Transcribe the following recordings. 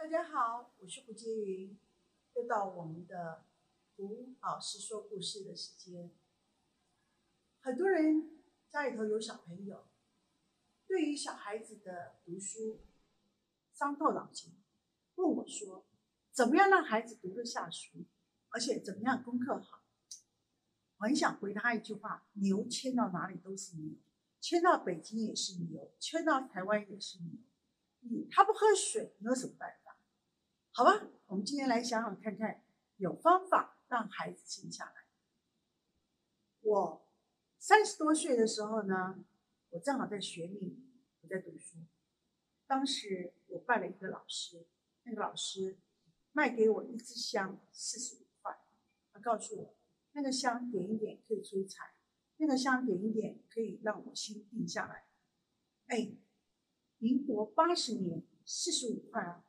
大家好，我是胡洁云，又到我们的胡老师说故事的时间。很多人家里头有小朋友，对于小孩子的读书伤透脑筋，问我说：怎么样让孩子读得下书，而且怎么样功课好？我很想回答一句话：牛牵到哪里都是牛，牵到北京也是牛，牵到台湾也是牛。你他不喝水，你有什么办法？好吧，我们今天来想想看看，有方法让孩子静下来。我三十多岁的时候呢，我正好在学命，我在读书。当时我拜了一个老师，那个老师卖给我一支香四十五块，他告诉我那个香点一点可以催财，那个香点一点可以让我心定下来。哎，民国八十年四十五块啊，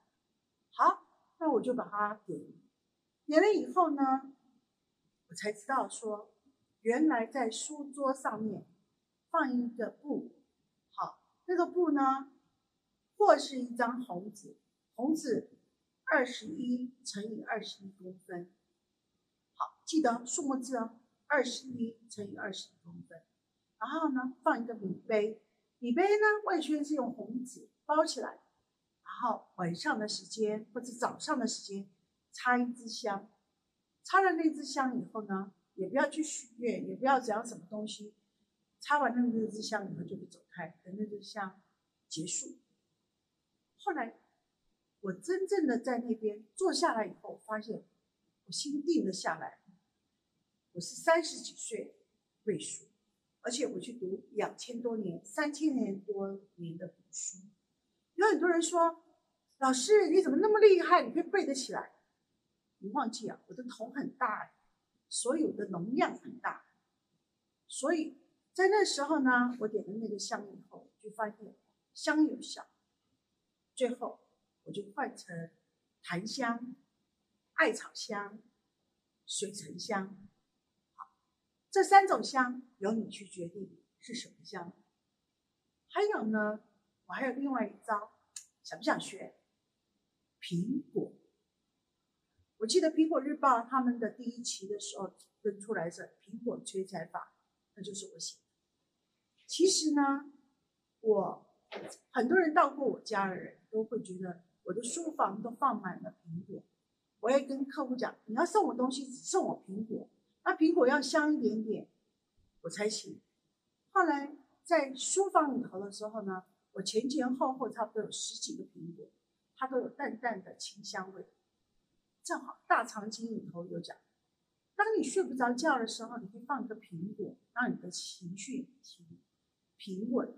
那我就把它点，点了以后呢，我才知道说，原来在书桌上面放一个布，好，那个布呢，或是一张红纸，红纸二十一乘以二十一公分，好，记得数目字哦，二十一乘以二十一公分，然后呢，放一个米杯，米杯呢外圈是用红纸包起来。好，晚上的时间或者早上的时间，插一支香，插了那支香以后呢，也不要去许愿，也不要讲什么东西，插完那那支香以后就会走开，等那支香结束。后来我真正的在那边坐下来以后，发现我心定了下来。我是三十几岁背书，而且我去读两千多年、三千年多年的读书，有很多人说。老师，你怎么那么厉害？你可以背得起来？你忘记啊，我的头很大，所有的能量很大，所以在那时候呢，我点了那个香以后，就发现香有效。最后我就换成檀香、艾草香、水沉香，好，这三种香由你去决定是什么香。还有呢，我还有另外一招，想不想学？苹果，我记得《苹果日报》他们的第一期的时候登出来是苹果催财法，那就是我写的。其实呢，我很多人到过我家的人都会觉得我的书房都放满了苹果。我也跟客户讲，你要送我东西，只送我苹果，那苹果要香一点点，我才行。后来在书房里头的时候呢，我前前后后差不多有十几个苹果。它都有淡淡的清香味，正好大肠经里头有讲，当你睡不着觉的时候，你可以放一个苹果，让你的情绪平平稳。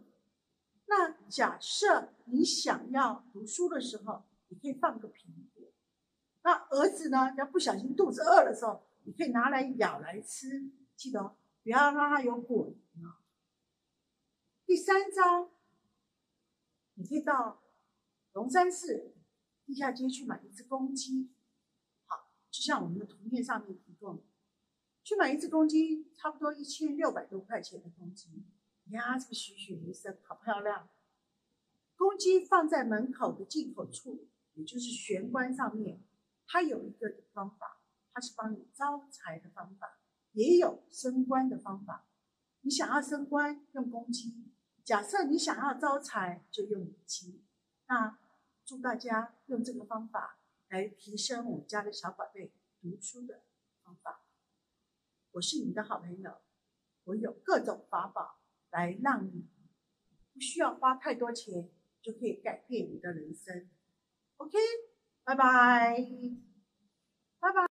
那假设你想要读书的时候，你可以放个苹果。那儿子呢，要不小心肚子饿的时候，你可以拿来咬来吃，记得哦不要让它有果蝇啊。第三招，你可以到。龙山寺地下街去买一只公鸡，好，就像我们的图片上面提供，去买一只公鸡，差不多一千六百多块钱的公鸡，呀，这个栩栩如生，好漂亮。公鸡放在门口的进口处，也就是玄关上面，它有一个方法，它是帮你招财的方法，也有升官的方法。你想要升官用公鸡，假设你想要招财就用母鸡，那。祝大家用这个方法来提升我们家的小宝贝读书的方法。我是你的好朋友，我有各种法宝来让你不需要花太多钱就可以改变你的人生。OK，拜拜，拜拜。